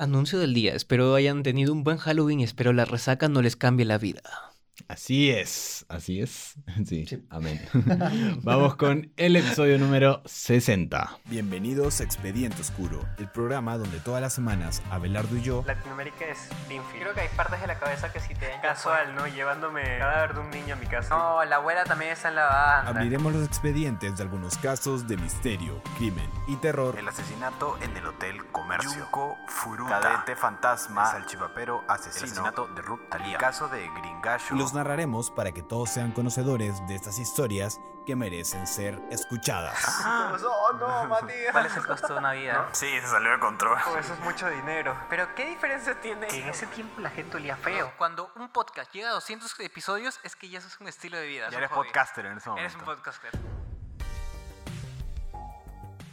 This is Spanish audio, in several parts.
Anuncio del día. Espero hayan tenido un buen Halloween y espero la resaca no les cambie la vida. Así es, así es. Sí, Sí. amén. Vamos con el episodio número 60. Bienvenidos a Expediente Oscuro, el programa donde todas las semanas Abelardo y yo Latinoamérica es Springfield. Creo que hay partes de la cabeza que sí te casual, ¿no? Llevándome el cadáver de un niño a mi casa. No, la abuela también está en la banda. abriremos los expedientes de algunos casos de misterio, crimen y terror. El asesinato en el Hotel Comercio. Yunko Furuta, cadete fantasma, salchipapero asesino, el asesinato de Ruth Talía, el caso de Gringallo. Y los narraremos para que todos sean conocedores de estas historias que merecen ser escuchadas. Oh, no, Matías. ¿Cuál es el costo de una vida? Sí, se salió de control. Oh, eso es mucho dinero. Pero ¿qué diferencia tiene? Que en ese tiempo la gente olía feo. Cuando un podcast llega a 200 episodios es que ya eso es un estilo de vida. Ya eres hobby. podcaster en ese momento. Eres un podcaster.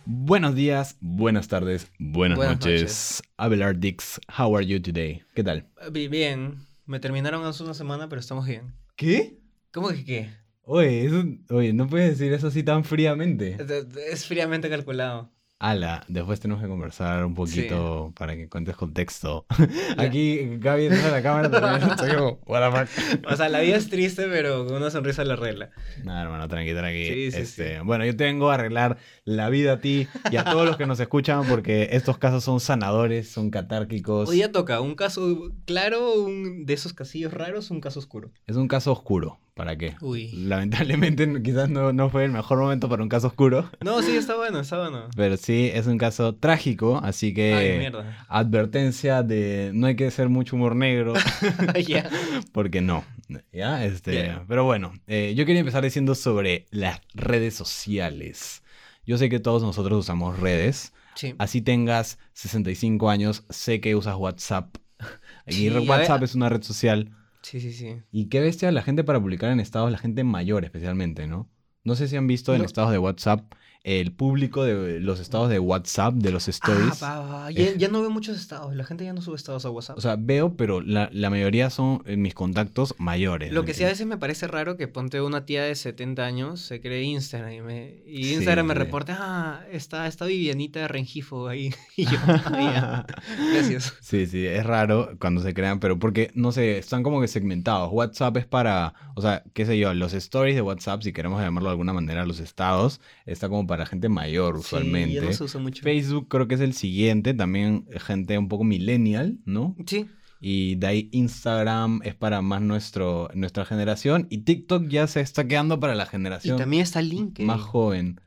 Buenos días, buenas tardes, buenas, Buenas noches. noches. Abelard Dix, how are you today? ¿Qué tal? Bi- Bien. Me terminaron hace una semana, pero estamos bien. ¿Qué? ¿Cómo que qué? Oye, eso- oye, no puedes decir eso así tan fríamente. Es- Es fríamente calculado. Ala, después tenemos que conversar un poquito para que cuentes contexto. Aquí Gaby a la cámara también. Estoy como, what the fuck. O sea, la vida es triste, pero con una sonrisa la regla. Nada, hermano, tranqui, tranqui. Sí, sí, Este, Bueno, yo tengo a arreglar la vida a ti y a todos los que nos escuchan porque estos casos son sanadores, son catárquicos. Hoy ya toca un caso claro, un de esos casillos raros, un caso oscuro. Es un caso oscuro. ¿Para qué? Uy. Lamentablemente quizás no, no fue el mejor momento para un caso oscuro, No, sí, está bueno, está bueno. pero sí es un caso trágico, así que Ay, mierda. advertencia de no hay que hacer mucho humor negro, ya. porque no, ¿ya? Este, pero bueno, eh, yo quería empezar diciendo sobre las redes sociales. Yo sé que todos nosotros usamos redes, Sí. así tengas 65 años, sé que usas WhatsApp. Y Sí, WhatsApp es una red social. Sí, sí, sí. Y qué bestia la gente para publicar en estados, la gente mayor especialmente, ¿no? No sé si han visto en estados de WhatsApp el público de los estados de WhatsApp, de los stories. Ah, va, va. Ya, Eh. ya no veo muchos estados. La gente ya no sube estados a WhatsApp. O sea, veo, pero la, la mayoría son en mis contactos mayores. Lo ¿me que sí a veces me parece raro que ponte una tía de 70 años, se cree Instagram y, me- y Sí, Instagram me reporta, ah, está, está Vivianita de Rengifo ahí. Y yo, ah. Gracias. Sí, sí, es raro cuando se crean, pero porque, no sé, están como que segmentados. WhatsApp es para, o sea, qué sé yo, los stories de WhatsApp, si queremos llamarlo de alguna manera, los estados, está como para gente mayor usualmente. Sí, ya no se usa mucho. Facebook creo que es el siguiente, también gente un poco millennial, ¿no? Sí, Y de ahí Instagram es para más nuestro, nuestra generación. Y TikTok ya se está quedando para la y generación también está LinkedIn. más joven.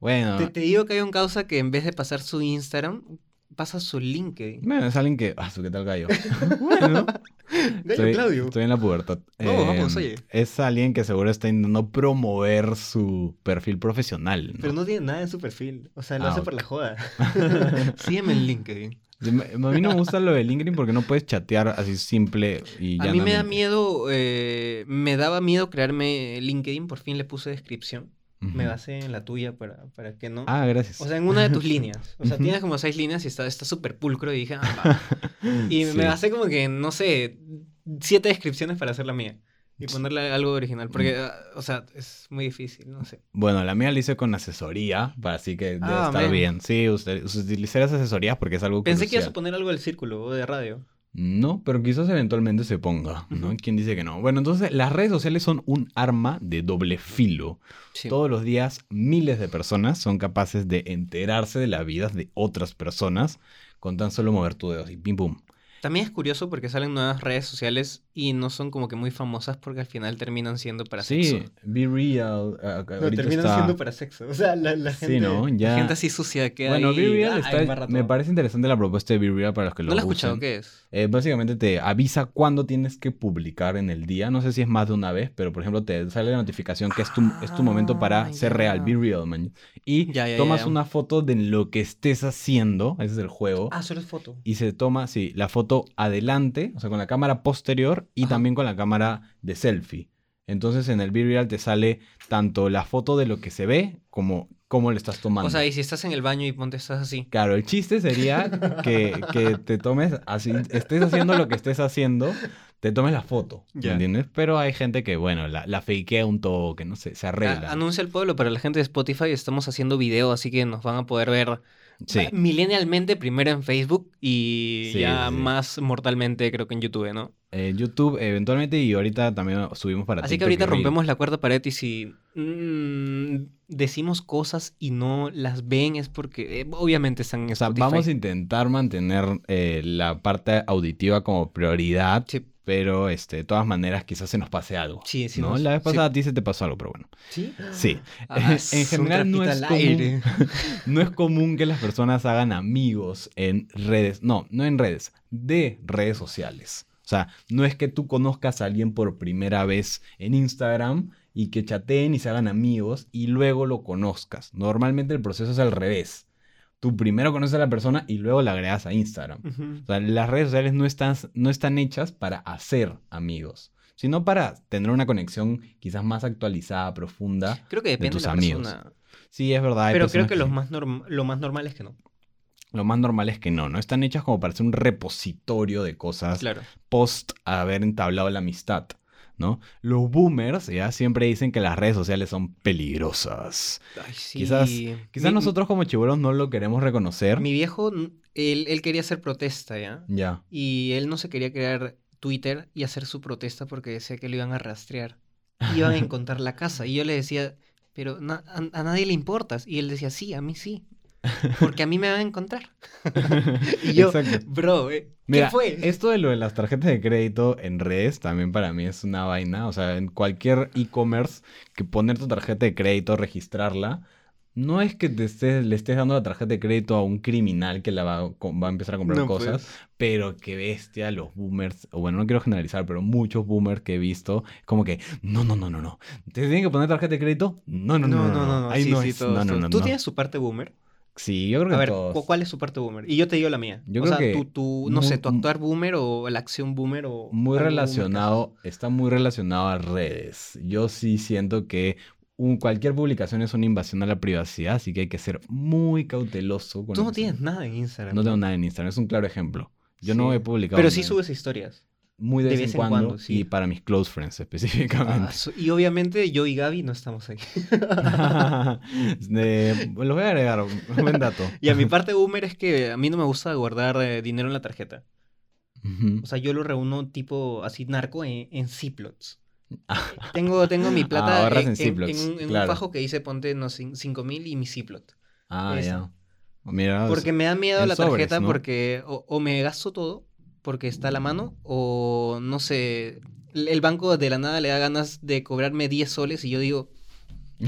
Bueno, Te, te digo que hay un causa que en vez de pasar su Instagram, pasa su LinkedIn. bueno, es alguien que... Ah, su, ¿qué tal gallo? bueno, Gallo estoy, Claudio. estoy en la pubertad. Vamos, vamos, Em, oye. Es alguien que seguro está intentando promover su perfil profesional. ¿no? Pero no tiene nada en su perfil. O sea, lo Ah, hace por la joda. Sígueme en LinkedIn. A mí no me gusta lo de LinkedIn porque no puedes chatear así simple y A mí me da miedo, eh, me daba miedo crearme LinkedIn, por fin le puse descripción. Me basé en la tuya para, para que no. Ah, gracias. O sea, en una de tus líneas. O sea, tienes como seis líneas y está está súper pulcro y dije, ah, va. Y Sí. me basé como que, no sé, siete descripciones para hacer la mía. Y ponerle algo original. Porque, ah, o sea, es muy difícil, no sé. Bueno, la mía la hice con asesoría, para así que debe Ah, estar man. bien. Sí, usted, utilicé las asesorías porque es algo Pensé que ibas a poner algo del círculo o de radio. No, pero quizás eventualmente se ponga, ¿no? ¿Quién dice que no? Bueno, entonces las redes sociales son un arma de doble filo. Sí. Todos los días miles de personas son capaces de enterarse de la vida de otras personas con tan solo mover tu dedo y pim pum. También es curioso porque salen nuevas redes sociales y no son como que muy famosas porque al final terminan siendo para Sí, sexo. be real. No, ahorita terminan está- siendo para sexo. O sea, la, la Sí, gente, ¿no? la gente así sucia que Bueno, ahí, Be Real ah, está- me parece interesante la propuesta de Be Real para los que lo No la he escuchado. ¿qué es? Eh, básicamente te avisa cuándo tienes que publicar en el día. No sé si es más de una vez, pero por ejemplo te sale la notificación que es tu, es tu momento para Ah, ser real, be real, man. Y Ya, ya, tomas ya. una foto de lo que estés haciendo, ese es el juego. Ah, solo es foto. Y se toma, sí, la foto adelante, o sea, con la cámara posterior y Ajá. también con la cámara de selfie. Entonces en el Be Real te sale tanto la foto de lo que se ve como cómo le estás tomando. O sea, y si estás en el baño y ponte estás así. Claro, el chiste sería que, que te tomes así, estés haciendo lo que estés haciendo, te tomes la foto, ¿me Ya. entiendes? Pero hay gente que, bueno, la, la fakea un toque, no sé, se arregla. A- anuncia el pueblo para la gente de Spotify. Estamos haciendo video, así que nos van a poder ver Sí. Millennialmente primero en Facebook y Sí, ya sí. más mortalmente creo que en YouTube, ¿no? Eh, YouTube eventualmente y ahorita también subimos para Así que ahorita rompemos la cuarta pared y si mm, decimos cosas y no las ven es porque eh, obviamente están en O sea, Spotify. vamos a intentar mantener eh, la parte auditiva como prioridad, Sí. pero este, de todas maneras quizás se nos pase algo. Sí, sí ¿no? nos- La vez sí. pasada a ti se te pasó algo, pero bueno. ¿Sí? Sí. Ah, en general no es, común, no es común que las personas hagan amigos en redes, no, no en redes, de redes sociales. O sea, no es que tú conozcas a alguien por primera vez en Instagram y que chateen y se hagan amigos y luego lo conozcas. Normalmente el proceso es al revés. Tú primero conoces a la persona y luego la agregas a Instagram. O sea, las redes sociales no están, no están hechas para hacer amigos, sino para tener una conexión quizás más actualizada, profunda. Creo que depende tus de la amigos. persona. Sí, es verdad. Pero creo que, los más norm- lo más normal es que no. Lo más normal es que no, no están hechas como para ser un repositorio de cosas Claro. post haber entablado la amistad, ¿no? Los boomers ya siempre dicen que las redes sociales son peligrosas. Ay, sí. Quizás, quizás Mi- nosotros como chibolos no lo queremos reconocer. Mi viejo, él, él quería hacer protesta, ¿ya? Ya. Y él no se quería crear Twitter y hacer su protesta porque decía que lo iban a rastrear. Iban a encontrar la casa. Y yo le decía, pero na- a, a nadie le importas. Y él decía, sí, a mí sí. Porque a mí me van a encontrar. y yo, Exacto. bro, eh, ¿qué Mira, fue? esto de lo de las tarjetas de crédito en redes también para mí es una vaina. O sea, en cualquier e-commerce que poner tu tarjeta de crédito, registrarla, no es que te estés, le estés dando la tarjeta de crédito a un criminal que la va, va a empezar a comprar No, cosas. pues. Pero qué bestia, los boomers, o bueno, no quiero generalizar, pero muchos boomers que he visto, como que, no, no, no, no, no. ¿Te tienen que poner tarjeta de crédito? No, no, no, no, no. Ahí sí, no sí, es. todos, no, no, todos. no, ¿Tú no. tienes su parte boomer? Sí, yo creo que A ver, todos. ¿cu- ¿cuál es su parte boomer? Y yo te digo la mía. Yo o creo sea, que tu, tu- no sé, tu actuar boomer o la acción boomer o... Muy boomer relacionado, está muy relacionado a redes. Yo sí siento que un- cualquier publicación es una invasión a la privacidad, así que hay que ser muy cauteloso con Tú no tienes nada en Instagram. No tengo nada en Instagram, es un claro ejemplo. Yo no he publicado Pero sí nada. subes historias. Muy de, de vez, vez en cuando, cuando, sí. y para mis close friends específicamente. Ah, y obviamente yo y Gaby no estamos ahí. De- los voy a agregar, un buen dato. y a mi parte boomer es que a mí no me gusta guardar eh, dinero en la tarjeta. O sea, yo lo reúno tipo así narco en, en Ziplocs. tengo, tengo mi plata Ah, ahorras en, en Ziplocs, en un, fajo que dice ponte no, 5 mil y mi Ziploc. Ah, ya. Mira, Porque me da miedo la sobres, tarjeta ¿no? porque o, o me gasto todo porque está a la mano o no sé, el banco de la nada le da ganas de cobrarme 10 soles y yo digo,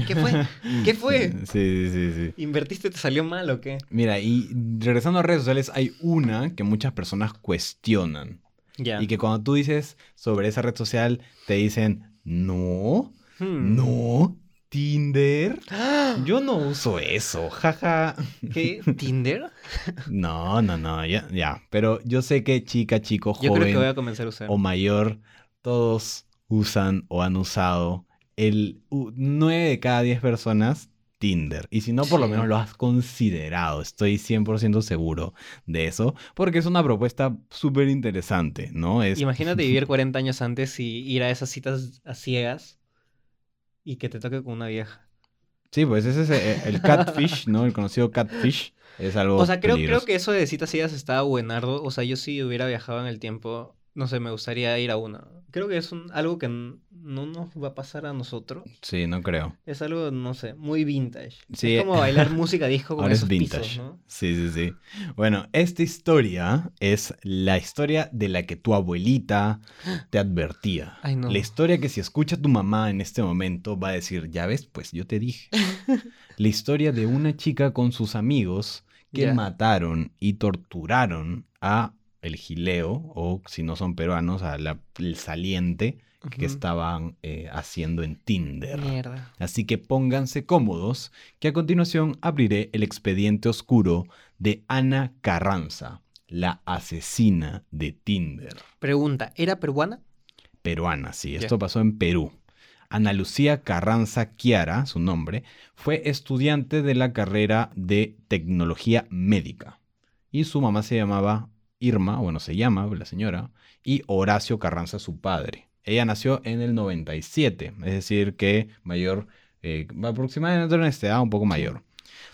¿qué fue? ¿Qué fue? Sí, sí, sí, sí. ¿Invertiste te salió mal o qué? Mira, y regresando a redes sociales, hay una que muchas personas cuestionan. Ya. Y que cuando tú dices sobre esa red social, te dicen, no, Hmm. no, Tinder. Yo no uso eso, jaja. ¿Qué? ¿Tinder? No, no, no, ya, ya. Pero yo sé que chica, chico, Yo creo que voy joven a comenzar a usar. o mayor, todos usan o han usado el 9 de cada 10 personas Tinder. Y si no, por lo menos lo has considerado. Estoy 100% seguro de eso. Porque es una propuesta súper interesante, ¿no? Es... Imagínate vivir 40 años antes y ir a esas citas a ciegas y que te toque con una vieja. Sí, pues ese es eh, el catfish, ¿no? El conocido catfish. Es algo O sea, creo, creo que eso de citas ciegas estaba buenardo. O sea, yo si hubiera viajado en el tiempo, no sé, me gustaría ir a una. Creo que es un, algo que no nos va a pasar a nosotros. Sí, no creo. Es algo, no sé, muy vintage. Sí. Es como bailar música disco con Ahora es esos vintage. pisos, ¿no? Sí, sí, sí. Bueno, esta historia es la historia de la que tu abuelita te advertía. Ay, no. La historia que si escucha tu mamá en este momento va a decir, ya ves, pues yo te dije. la historia de una chica con sus amigos que mataron y torturaron a el gileo, o si no son peruanos, a la, el saliente que estaban eh, haciendo en Tinder. Mierda. Así que pónganse cómodos, que a continuación abriré el expediente oscuro de Ana Carranza, la asesina de Tinder. Pregunta, ¿era peruana? Peruana, sí, esto pasó en Perú. Ana Lucía Carranza Chiara, su nombre, fue estudiante de la carrera de tecnología médica. Y su mamá se llamaba Irma, bueno, se llama la señora, y Horacio Carranza, su padre. Ella nació en el 97, es decir, que mayor, eh, aproximadamente en esta edad, un poco mayor.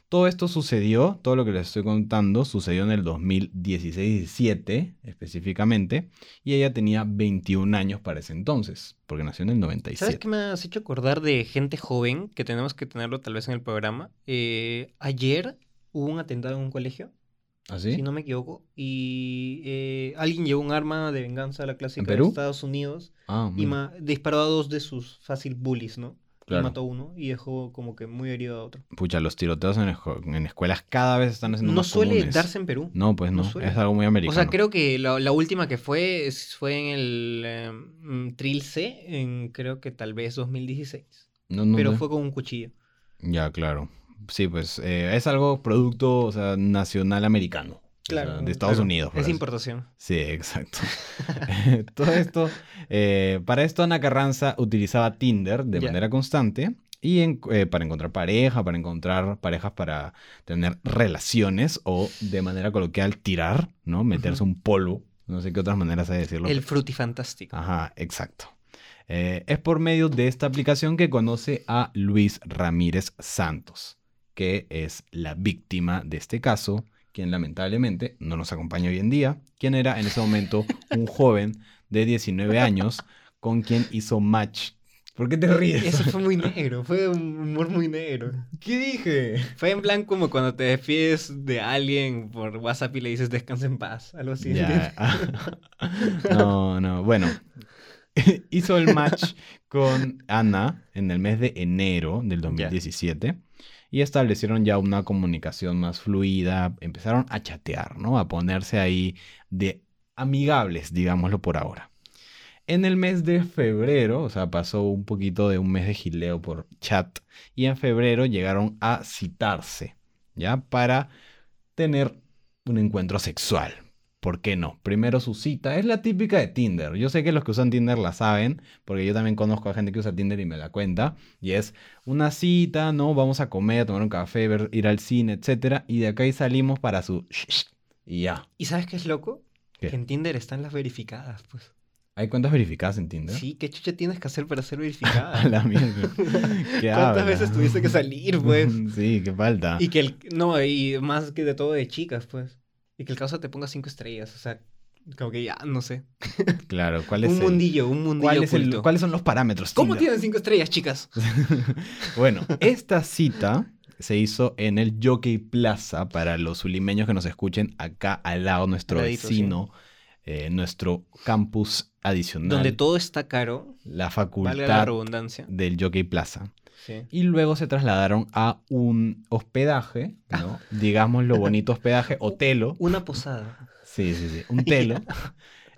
Todo esto sucedió, todo lo que les estoy contando, sucedió en el 2016-17 específicamente, y ella tenía 21 años para ese entonces, porque nació en el 97. ¿Sabes qué me has hecho acordar de gente joven que tenemos que tenerlo tal vez en el programa? Eh, ayer hubo un atentado en un colegio, ¿Así? si no me equivoco, y eh, alguien llevó un arma de venganza a la clásica de Estados Unidos Ah, y disparó a dos de sus fácil bullies, ¿no? Claro. Y mató a uno y dejó como que muy herido a otro. Pucha, los tiroteos en, escuelas cada vez están haciendo No más suele comunes. darse en Perú. No, pues no, es algo muy O americano. sea, creo que la, la última que fue fue en el eh, mm, Trilce, en creo que tal vez 2016. No, no, pero fue con un cuchillo. Ya, claro. Sí, pues eh, es algo producto, o sea, nacional americano. O sea, Claro. de Estados claro. Unidos. Es así- importación. Sí, exacto. Todo esto, eh, para esto Ana Carranza utilizaba Tinder de manera constante y en- eh, para encontrar pareja, para encontrar parejas para tener relaciones o de manera coloquial tirar, ¿no? Meterse un polvo. No sé qué otras maneras hay de decirlo. El frutifantástico. Ajá, exacto. Eh, es por medio de esta aplicación que conoce a Luis Ramírez Santos, que es la víctima de este caso, quien lamentablemente no nos acompaña hoy en día, quien era en ese momento un joven de 19 años con quien hizo match. ¿Por qué te ríes? Eso fue muy negro, fue un humor muy negro. ¿Qué dije? Fue en plan como cuando te despides de alguien por WhatsApp y le dices descansa en paz, algo así. Ya. No, no, bueno. Hizo el match con Ana en el mes de enero del 2017 y establecieron ya una comunicación más fluida, empezaron a chatear, ¿no? A ponerse ahí de amigables, digámoslo por ahora. En el mes de febrero, o sea, pasó un poquito de un mes de gileo por chat y en febrero llegaron a citarse, ¿ya? Para tener un encuentro sexual. ¿Por qué no? Primero su cita. Es la típica de Tinder. Yo sé que los que usan Tinder la saben, porque yo también conozco a gente que usa Tinder y me la cuenta. Y es una cita, ¿no? Vamos a comer, tomar un café, ver- ir al cine, etc. Y de acá ahí salimos para su... Y ya. ¿Y sabes qué es loco? ¿Qué? Que en Tinder están las verificadas, pues. ¿Hay cuentas verificadas en Tinder? Sí, ¿qué chucha tienes que hacer para ser A verificada? la mierda. ¿Qué ¿Cuántas habla? veces tuviste que salir, pues? sí, qué falta. Y que el... No, y más que de todo de chicas, pues. Y que el causa te ponga cinco estrellas, o sea, como que ya, no sé. Claro, ¿cuál es Un el- mundillo, un mundillo ¿cuál es el-. ¿Cuáles son los parámetros? ¿Cómo tienen cinco estrellas, chicas? Bueno, esta cita se hizo en el Jockey Plaza para los sulimeños que nos escuchen acá al lado, nuestro vecino, eh, nuestro campus adicional, Donde todo está caro, la valga la facultad redundancia. del Jockey Plaza. Sí. Y luego se trasladaron a un hospedaje, ¿no? Digamos lo bonito hospedaje, hotelo. Una posada. Sí, sí, sí. Un telo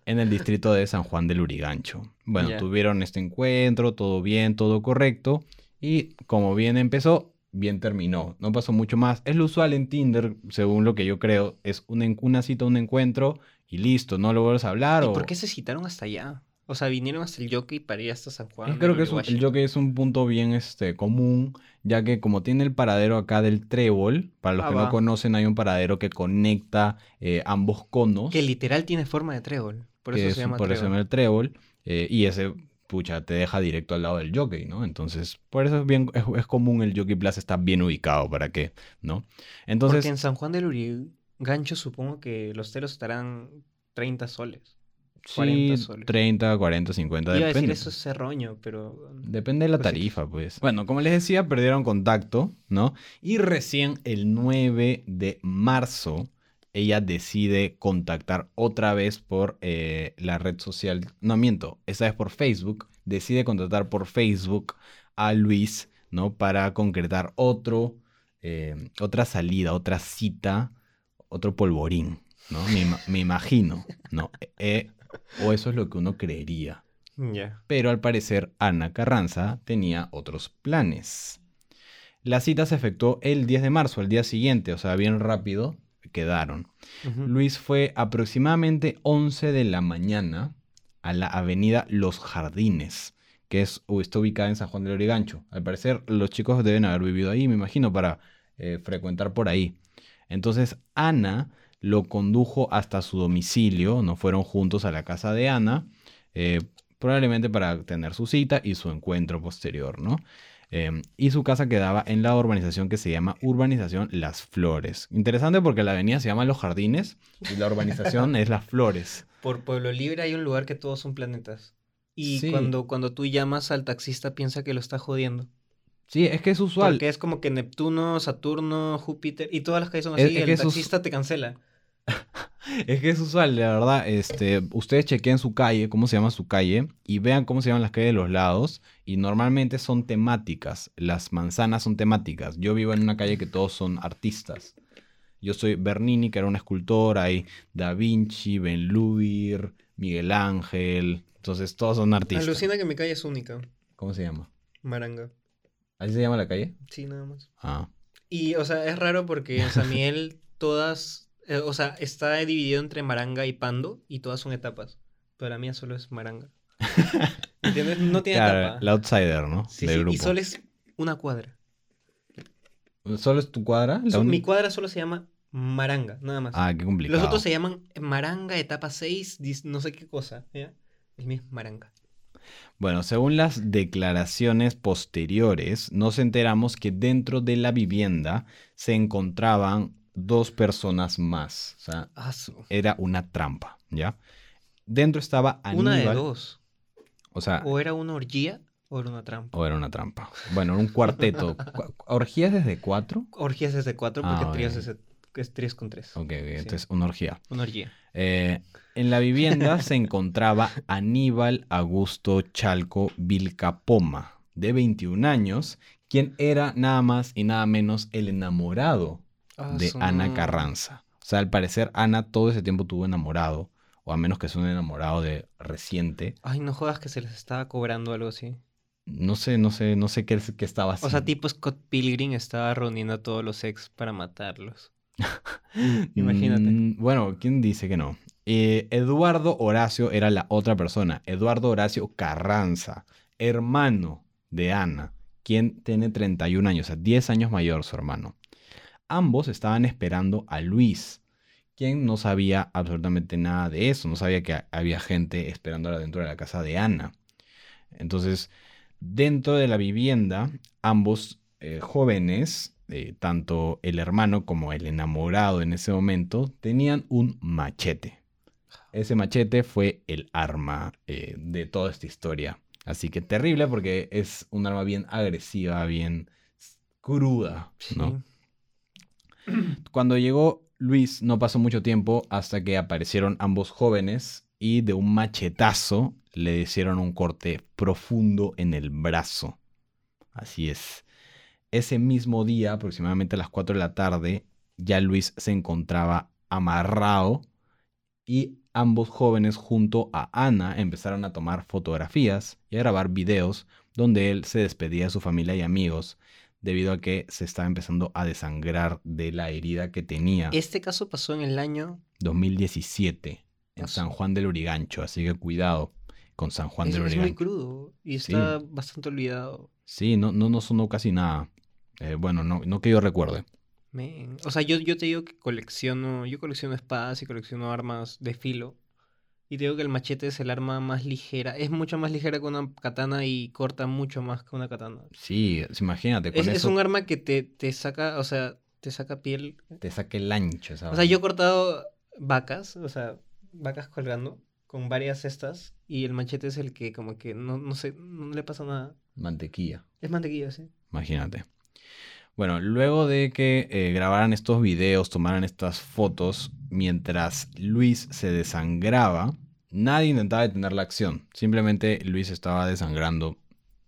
en el distrito de San Juan del Urigancho. Bueno, tuvieron este encuentro, todo bien, todo correcto. Y como bien empezó, bien terminó. No pasó mucho más. Es lo usual en Tinder, según lo que yo creo. Es una, una cita, un encuentro y listo. No lo vuelves a hablar. ¿Y o... por qué se citaron hasta allá? O sea, vinieron hasta el jockey para ir hasta San Juan. Creo que es un, el jockey es un punto bien este, común, ya que como tiene el paradero acá del trébol, para los Ah, que va. no conocen, hay un paradero que conecta eh, ambos conos. Que literal tiene forma de trébol. Por eso es- se llama por eso se trébol. llama el trébol. eh, y ese, pucha, te deja directo al lado del jockey, ¿no? Entonces, por eso es bien, es, es común el jockey plaza está bien ubicado, ¿para qué? ¿No? Entonces, Porque en San Juan del Urigancho supongo que los telos estarán 30 soles. 40 sí, soles. 30, 40, 50, Iba a decir depende. eso es cerroño, pero... Depende de la Pues tarifa, pues. Bueno, como les decía, perdieron contacto, ¿no? Y recién el 9 de marzo, ella decide contactar otra vez por eh, la red social. No miento, esta vez por Facebook. Decide contactar por Facebook a Luis, ¿no? Para concretar otro, eh, otra salida, otra cita, otro polvorín, ¿no? Me, me imagino, ¿no? Eh, o eso es lo que uno creería. Pero al parecer Ana Carranza tenía otros planes. La cita se efectuó el 10 de marzo, al día siguiente, o sea, bien rápido quedaron. Luis fue aproximadamente 11 de la mañana a la avenida Los Jardines, que es, está ubicada en San Juan del Origancho. Al parecer los chicos deben haber vivido ahí, me imagino, para eh, frecuentar por ahí. Entonces Ana lo condujo hasta su domicilio, no fueron juntos a la casa de Ana, eh, probablemente para tener su cita y su encuentro posterior, ¿no? Eh, y su casa quedaba en la urbanización que se llama Urbanización Las Flores. Interesante porque la avenida se llama Los Jardines y la urbanización es Las Flores. Por Pueblo Libre hay un lugar que todos son planetas. Y Sí. cuando, cuando tú llamas al taxista piensa que lo está jodiendo. Sí, es que es usual. Porque es como que Neptuno, Saturno, Júpiter y todas las calles son así. es el taxista te cancela. Es que es usual, la verdad. Este, ustedes chequeen su calle, cómo se llama su calle, y vean cómo se llaman las calles de los lados. Y normalmente son temáticas. Las manzanas son temáticas. Yo vivo en una calle que todos son artistas. Yo soy Bernini, que era un escultor. Hay Da Vinci, Ben Lubir, Miguel Ángel. Entonces todos son artistas. Alucina que mi calle es única. ¿Cómo se llama? Maranga. ¿Así se llama la calle? Sí, nada más. Ah. Y, o sea, es raro porque en San Miguel todas, eh, o sea, está dividido entre Maranga y Pando y todas son etapas. Pero la mía solo es Maranga. ¿Entiendes? No tiene Claro, etapa. la outsider, ¿no? Sí, Del sí, grupo. y solo es una cuadra. ¿Solo es tu cuadra? La So- uni- mi cuadra solo se llama Maranga, nada más. Ah, qué complicado. Los otros se llaman Maranga, etapa 6, dis- no sé qué cosa. ¿ya? El mío es Maranga. Bueno, según las declaraciones posteriores, nos enteramos que dentro de la vivienda se encontraban dos personas más. O sea, Ah, era una trampa, ¿ya? Dentro estaba Aníbal. Una de dos. O sea, O era una orgía o era una trampa. o era una trampa. Bueno, era un cuarteto. Cu- ¿Orgías desde cuatro? Orgías es de cuatro porque Ah, tríos es, tres con tres. Ok, Sí. entonces una orgía. Una orgía. Eh, en la vivienda se encontraba Aníbal Augusto Chalco Vilcapoma, de 21 años, quien era nada más y nada menos el enamorado Ah, de Ana Carranza. O sea, al parecer Ana todo ese tiempo tuvo enamorado, o a menos que sea un enamorado de reciente. Ay, no jodas que se les estaba cobrando algo así. No sé, no sé, no sé qué, qué estaba haciendo. O sea, tipo Scott Pilgrim estaba reuniendo a todos los ex para matarlos. imagínate. Mm, bueno, ¿quién dice que no? Eh, Eduardo Horacio era la otra persona. Eduardo Horacio Carranza, hermano de Ana, quien tiene 31 años, o sea, 10 años mayor su hermano. Ambos estaban esperando a Luis, quien no sabía absolutamente nada de eso, no sabía que había gente esperándola dentro de la casa de Ana. Entonces, dentro de la vivienda, ambos eh, jóvenes, eh, tanto el hermano como el enamorado en ese momento, tenían un machete. Ese machete fue el arma eh, de toda esta historia. Así que terrible porque es un arma bien agresiva, bien cruda, ¿no? Cuando llegó Luis no pasó mucho tiempo hasta que aparecieron ambos jóvenes y de un machetazo le hicieron un corte profundo en el brazo. Así es. Ese mismo día, aproximadamente a las 4 de la tarde, ya Luis se encontraba amarrado y ambos jóvenes junto a Ana empezaron a tomar fotografías y a grabar videos donde él se despedía de su familia y amigos debido a que se estaba empezando a desangrar de la herida que tenía. Este caso pasó en el año. 2017 en sí. San Juan del Urigancho, así que cuidado con San Juan Es, del es muy Urigancho. crudo y Sí. está bastante olvidado. Sí, no, no, no sonó casi nada. Eh, bueno, no, no que yo recuerde. O sea, yo, yo te digo que colecciono. Yo colecciono espadas y colecciono armas de filo. Y te digo que el machete es el arma más ligera. Es mucho más ligera que una katana y corta mucho más que una katana. Sí, imagínate, con Es, un arma que te, te saca, o sea, te saca piel. te saque el ancho. O sea, yo he cortado vacas, o sea, vacas colgando con varias cestas. Y el machete es el que como que no, no sé, no le pasa nada. Mantequilla, Es mantequilla, sí. imagínate. Bueno, luego de que eh, grabaran estos videos, tomaran estas fotos, mientras Luis se desangraba, nadie intentaba detener la acción. Simplemente Luis estaba desangrando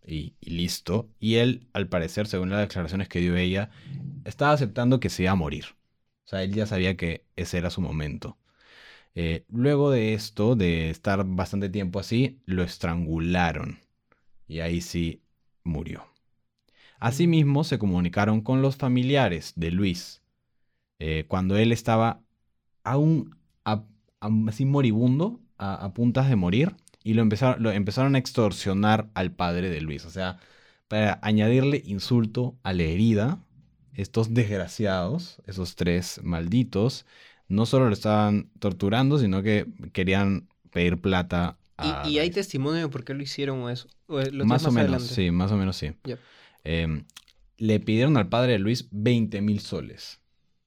y, listo. Y él, al parecer, según las declaraciones que dio ella, estaba aceptando que se iba a morir. O sea, él ya sabía que ese era su momento. Eh, luego de esto, de estar bastante tiempo así, lo estrangularon. Y ahí sí murió. Asimismo, se comunicaron con los familiares de Luis eh, cuando él estaba aún así moribundo, a, a puntas de morir, y lo empezaron, lo empezaron a extorsionar al padre de Luis. O sea, para añadirle insulto a la herida, estos desgraciados, esos tres malditos, no solo lo estaban torturando, sino que querían pedir plata. a Y, y hay testimonio de por qué lo hicieron o eso. o lo Más o menos, adelante. sí, más o menos sí. Eh, le pidieron al padre de Luis 20 mil soles.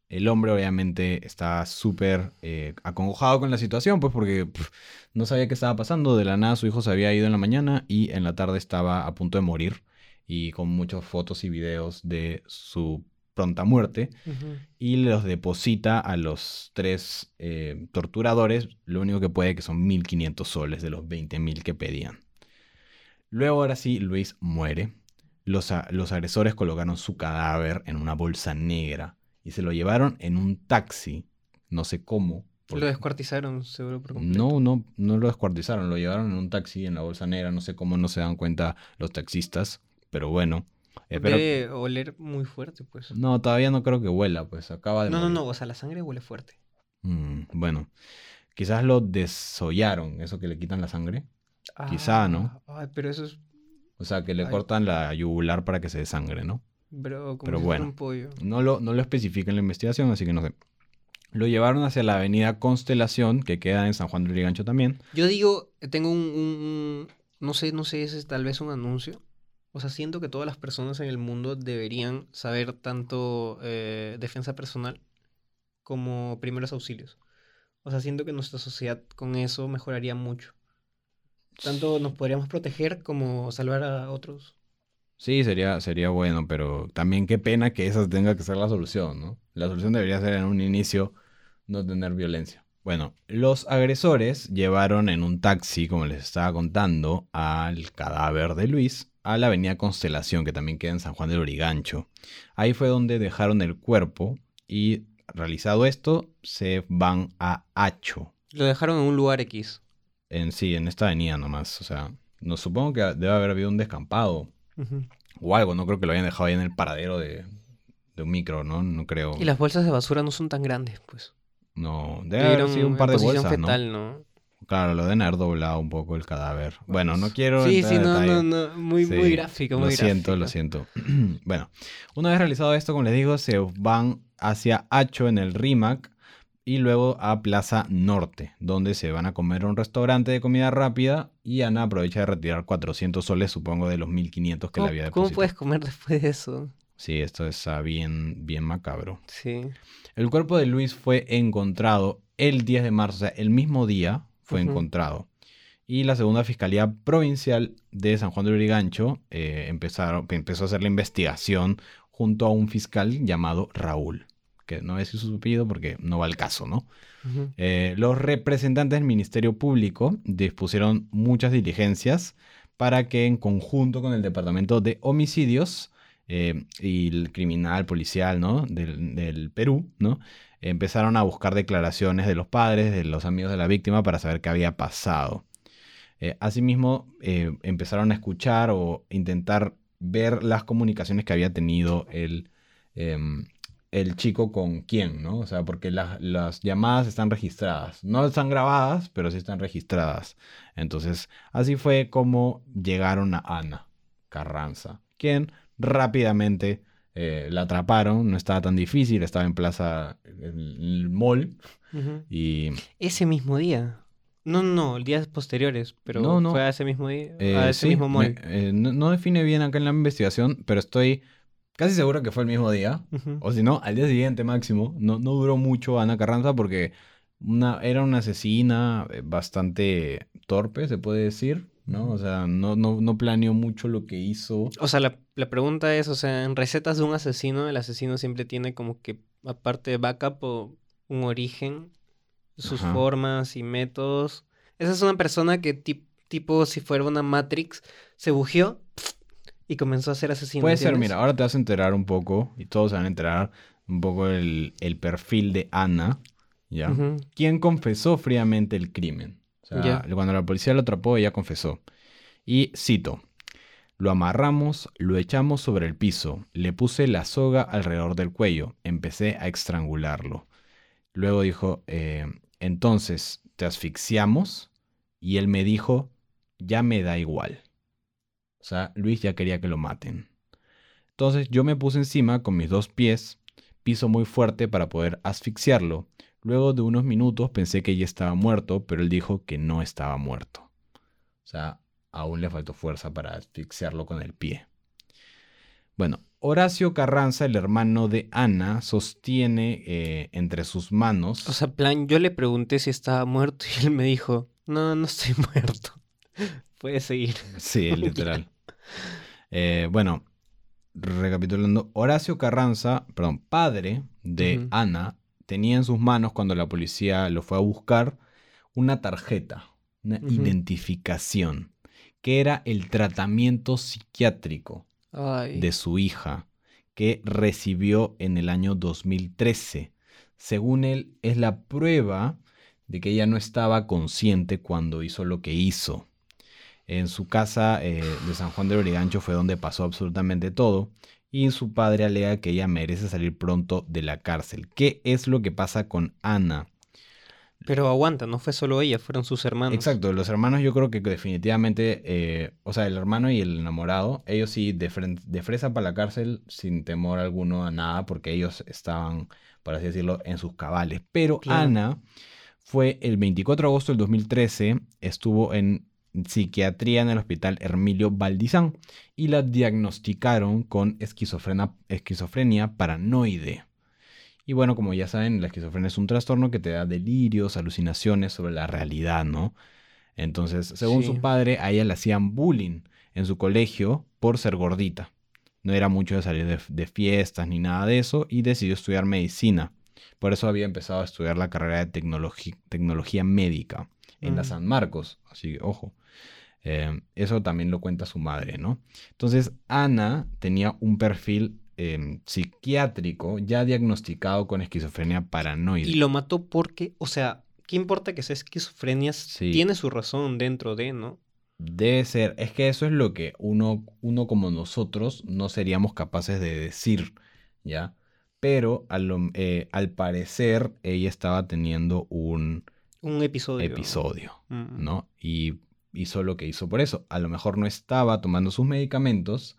El hombre obviamente estaba súper eh, acongojado con la situación, pues porque no sabía qué estaba pasando. De la nada su hijo se había ido en la mañana y en la tarde estaba a punto de morir. Y con muchas fotos y videos de su pronta muerte. Y los deposita a los tres eh, torturadores. Lo único que puede que son 1.500 soles de los 20.000 que pedían. Luego ahora sí, Luis muere. Los, los agresores colocaron su cadáver en una bolsa negra y se lo llevaron en un taxi. No sé cómo. Lo descuartizaron, seguro por completo. no, no, no lo descuartizaron, lo llevaron en un taxi en la bolsa negra, no sé cómo no se dan cuenta los taxistas, pero bueno. espero- Debe oler muy fuerte, pues. No, todavía no creo que huela, pues acaba de No, no, morir. no, o sea, la sangre huele fuerte. Mm, bueno, quizás lo desollaron, eso que le quitan la sangre. Quizá, ¿no? Ah, Ay, pero eso es, O sea, que le Ay. cortan la yugular para que se desangre, ¿no? Bro, Pero bueno. un pollo. No lo, no lo especifica en la investigación, así que no sé. Lo llevaron hacia la avenida Constelación, que queda en San Juan de Lurigancho también. Yo digo, eh, tengo un, no sé, no sé, ese es tal vez un anuncio. O sea, siento que todas las personas en el mundo deberían saber tanto eh, defensa personal como primeros auxilios. O sea, siento que nuestra sociedad con eso mejoraría mucho. Tanto nos podríamos proteger como salvar a otros. Sí, sería, sería bueno, pero también qué pena que esa tenga que ser la solución, ¿no? La solución debería ser en un inicio no tener violencia. Bueno, los agresores llevaron en un taxi, como les estaba contando, al cadáver de Luis a la avenida Constelación, que también queda en San Juan del Origancho. Ahí fue donde dejaron el cuerpo y realizado esto, se van a Hacho, Lo dejaron en un lugar X. en sí, en esta avenida nomás. O sea, no supongo que debe haber habido un descampado O algo, no creo que lo hayan dejado ahí en el paradero de, de un micro, ¿no? No creo. Y las bolsas de basura no son tan grandes, pues. No, debe haber sido un par de bolsas, fetal, ¿no? Claro, lo deben haber doblado un poco el cadáver. Bueno, no quiero Sí, sí, no, no, no, muy, Sí, muy gráfico, muy Lo siento, lo siento. bueno, una vez realizado esto, como les digo, se van hacia Hacho en el RIMAC y luego a Plaza Norte, donde se van a comer a un restaurante de comida rápida y Ana aprovecha de retirar 400 soles, supongo, de los 1500 que le ¿Cómo, había cómo depositado. puedes comer después de eso? Sí, esto está bien, bien macabro. Sí. El cuerpo de Luis fue encontrado el 10 de marzo, o sea, el mismo día fue encontrado. Y la segunda Fiscalía Provincial de San Juan de Urigancho eh, empezaron, empezó a hacer la investigación junto a un fiscal llamado Raúl, que no voy a decir su apellido porque no va al caso, ¿no? Eh, los representantes del Ministerio Público dispusieron muchas diligencias para que en conjunto con el Departamento de Homicidios eh, y el criminal policial ¿no? del, del Perú, ¿no? empezaron a buscar declaraciones de los padres, de los amigos de la víctima para saber qué había pasado. Eh, asimismo, eh, empezaron a escuchar o intentar ver las comunicaciones que había tenido el, em, el chico con quién, ¿no? O sea, porque las, las llamadas están registradas. No están grabadas, pero sí están registradas. Entonces, así fue como llegaron a Ana Carranza, quien rápidamente eh, la atraparon. No estaba tan difícil, estaba en plaza, el mall. Y Ese mismo día. No, no, no, días posteriores, pero No, no. fue a ese mismo día, Eh, a ese sí, mismo me- mall. eh, no, no define bien acá en la investigación, pero estoy casi seguro que fue el mismo día. O si no, al día siguiente máximo. No, no duró mucho Ana Carranza porque una, era una asesina eh, bastante torpe, se puede decir, ¿no? O sea, no, no, no planeó mucho lo que hizo. O sea, la, la pregunta es, o sea, en recetas de un asesino, el asesino siempre tiene como que, aparte de backup o un origen, sus Ajá. formas y métodos. Esa es una persona que tip- tipo, si fuera una Matrix, se bugió y comenzó a ser asesino. Puede ser, mira, ahora te vas a enterar un poco, y todos se van a enterar un poco el, el perfil de Ana, ¿ya? Ujú. quien confesó fríamente el crimen. O sea, cuando la policía lo atrapó, ella confesó. Y cito, lo amarramos, lo echamos sobre el piso, le puse la soga alrededor del cuello, empecé a estrangularlo. Luego dijo, eh, entonces, ¿te asfixiamos? Y él me dijo, ya me da igual. O sea, Luis ya quería que lo maten. Entonces yo me puse encima con mis dos pies, piso muy fuerte para poder asfixiarlo. Luego de unos minutos pensé que ya estaba muerto, pero él dijo que no estaba muerto. O sea, aún le faltó fuerza para asfixiarlo con el pie. Bueno, Horacio Carranza, el hermano de Ana, sostiene eh, entre sus manos. O sea, plan, yo le pregunté si estaba muerto y él me dijo, no, no estoy muerto. Puedes seguir. Sí, literal. Eh, bueno, recapitulando, Horacio Carranza, perdón, padre de. Ana, tenía en sus manos cuando la policía lo fue a buscar una tarjeta, una identificación, que era el tratamiento psiquiátrico Ay. de su hija que recibió en el año 2013. Según él, es la prueba de que ella no estaba consciente cuando hizo lo que hizo. En su casa eh, de San Juan de Origancho fue donde pasó absolutamente todo y su padre alega que ella merece salir pronto de la cárcel. ¿Qué es lo que pasa con Ana? Pero aguanta, no fue solo ella, fueron sus hermanos. Exacto, los hermanos yo creo que definitivamente, eh, o sea, el hermano y el enamorado, ellos sí de, fresa para la cárcel sin temor alguno a nada, porque ellos estaban, por así decirlo, en sus cabales. Pero Claro. Ana fue el 24 de agosto del 2013, estuvo en psiquiatría en el hospital Hermilio Valdizán y la diagnosticaron con esquizofrenia, esquizofrenia paranoide. Y bueno, como ya saben, la esquizofrenia es un trastorno que te da delirios, alucinaciones sobre la realidad, ¿no? Entonces, según Sí. su padre, a ella le hacían bullying en su colegio por ser gordita. No era mucho de salir de, de fiestas ni nada de eso y decidió estudiar medicina. Por eso había empezado a estudiar la carrera de tecnologi- tecnología médica en la Mm. San Marcos. Así que, ojo. Eh, eso también lo cuenta su madre, ¿no? Entonces, Ana tenía un perfil eh, psiquiátrico ya diagnosticado con esquizofrenia paranoide. Y lo mató porque, o sea, ¿qué importa que sea esquizofrenia? Sí. Tiene su razón dentro de, ¿no? Debe ser, es que eso es lo que uno, uno como nosotros no seríamos capaces de decir, ¿ya? Pero eh, al parecer ella estaba teniendo un Un episodio. episodio, Mm. ¿no? Y hizo lo que hizo por eso. A lo mejor no estaba tomando sus medicamentos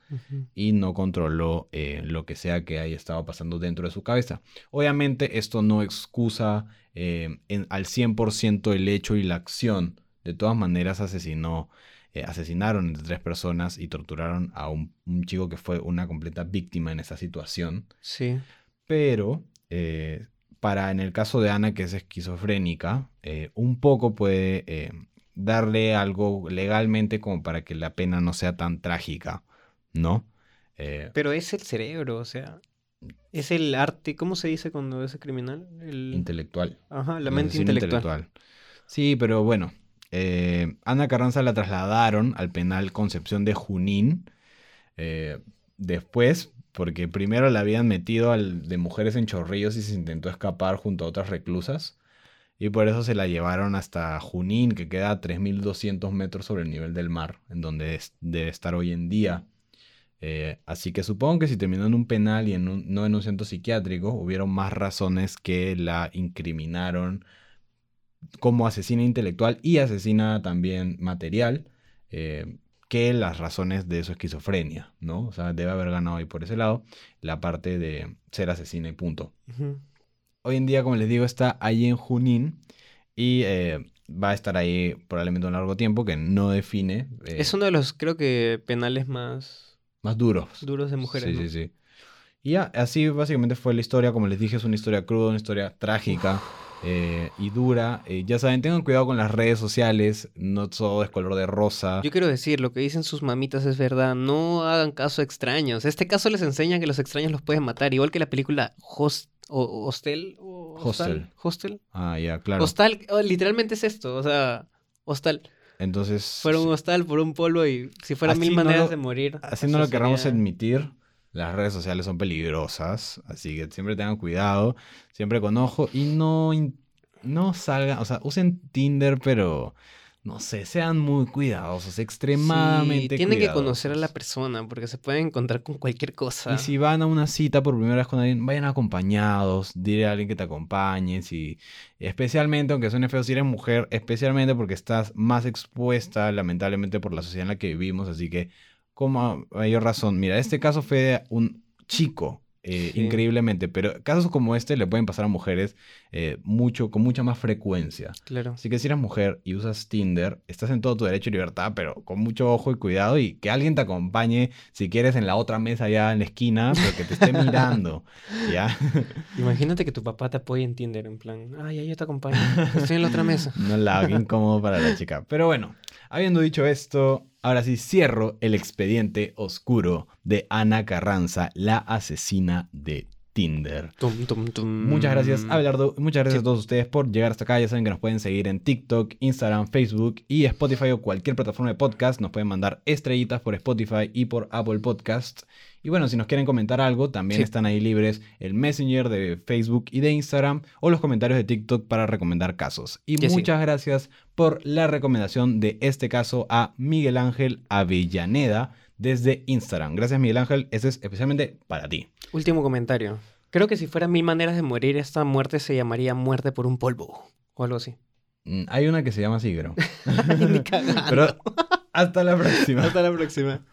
y no controló eh, lo que sea que haya estado pasando dentro de su cabeza. Obviamente esto no excusa eh, en- al 100% el hecho y la acción. De todas maneras asesinó, eh, asesinaron entre tres personas y torturaron a un, un chico que fue una completa víctima en esa situación. Sí. Pero eh, para en el caso de Ana, que es esquizofrénica, eh, un poco puede eh, darle algo legalmente como para que la pena no sea tan trágica, ¿no? Eh, Pero es el cerebro, o sea, es el arte, ¿cómo se dice cuando es criminal? El... intelectual. Ajá, la mente asesino intelectual. Sí, pero bueno. eh, Ana Carranza la trasladaron al penal Concepción de Junín. eh, después, porque primero la habían metido al de mujeres en chorrillos y se intentó escapar junto a otras reclusas. Y por eso se la llevaron hasta Junín, que queda a 3.200 metros sobre el nivel del mar, en donde es- debe estar hoy en día. Eh, así que supongo que si terminó en un penal y en un- no en un centro psiquiátrico, hubieron más razones que la incriminaron como asesina intelectual y asesina también material eh, que las razones de su esquizofrenia, ¿no? O sea, debe haber ganado ahí por ese lado la parte de ser asesina y punto. Hoy en día, como les digo, está ahí en Junín y eh, va a estar ahí probablemente un largo tiempo que no define. eh, Es uno de los, creo que, penales más más duros. duros de mujeres. Sí, ¿no? sí, sí. Y ya, así básicamente fue la historia. Como les dije, es una historia cruda, una historia trágica eh, y dura. Eh, ya saben, tengan cuidado con las redes sociales. No todo es color de rosa. Yo quiero decir, lo que dicen sus mamitas es verdad. No hagan caso a extraños. Este caso les enseña que los extraños los pueden matar. Igual que la película Host, o, Hostel. o- Hostel. Hostel. Ah, ya, claro. Hostal. oh, literalmente es esto. O sea, hostal. Entonces, Fueron un hostal por un polvo y si fuera mil no maneras lo- de morir. así no lo querramos sería- admitir. Las redes sociales son peligrosas. Así que siempre tengan cuidado. Siempre con ojo. Y no, no salgan. O sea, usen Tinder, pero. No sé, sean muy cuidadosos. Extremadamente Sí, tienen que conocer a la persona porque se pueden encontrar con cualquier cosa. Y si van a una cita por primera vez con alguien, vayan acompañados, dile a alguien que te acompañe, si, especialmente, aunque suene feo, si eres mujer, especialmente porque estás más expuesta, lamentablemente, por la sociedad en la que vivimos, así que, como mayor razón, mira, este caso fue de un chico, eh, Sí. increíblemente. Pero casos como este le pueden pasar a mujeres eh, mucho, con mucha más frecuencia. Claro. Así que si eres mujer y usas Tinder, estás en todo tu derecho y libertad, pero con mucho ojo y cuidado y que alguien te acompañe, si quieres, en la otra mesa allá en la esquina, pero que te esté mirando, ¿ya? Imagínate que tu papá te apoye en Tinder, en plan, ay, ya yo te acompaño, estoy en la otra mesa. No la haga incómodo para la chica. Pero bueno, habiendo dicho esto, ahora sí cierro el expediente oscuro de Ana Carranza, la asesina de Tinder. Tum, tum, tum. Muchas gracias, Abelardo. Muchas gracias Sí. a todos ustedes por llegar hasta acá. Ya saben que nos pueden seguir en TikTok, Instagram, Facebook y Spotify o cualquier plataforma de podcast. Nos pueden mandar estrellitas por Spotify y por Apple Podcast. Y bueno, si nos quieren comentar algo, también Sí. están ahí libres el Messenger de Facebook y de Instagram o los comentarios de TikTok para recomendar casos. Y sí. muchas gracias por la recomendación de este caso a Miguel Ángel Avellaneda desde Instagram. Gracias Miguel Ángel, ese es especialmente para ti. Último comentario. Creo que si fuera mil maneras de morir, esta muerte se llamaría muerte por un polvo. O algo así. Mm, Hay una que se llama así, creo. Pero hasta la próxima. Hasta la próxima.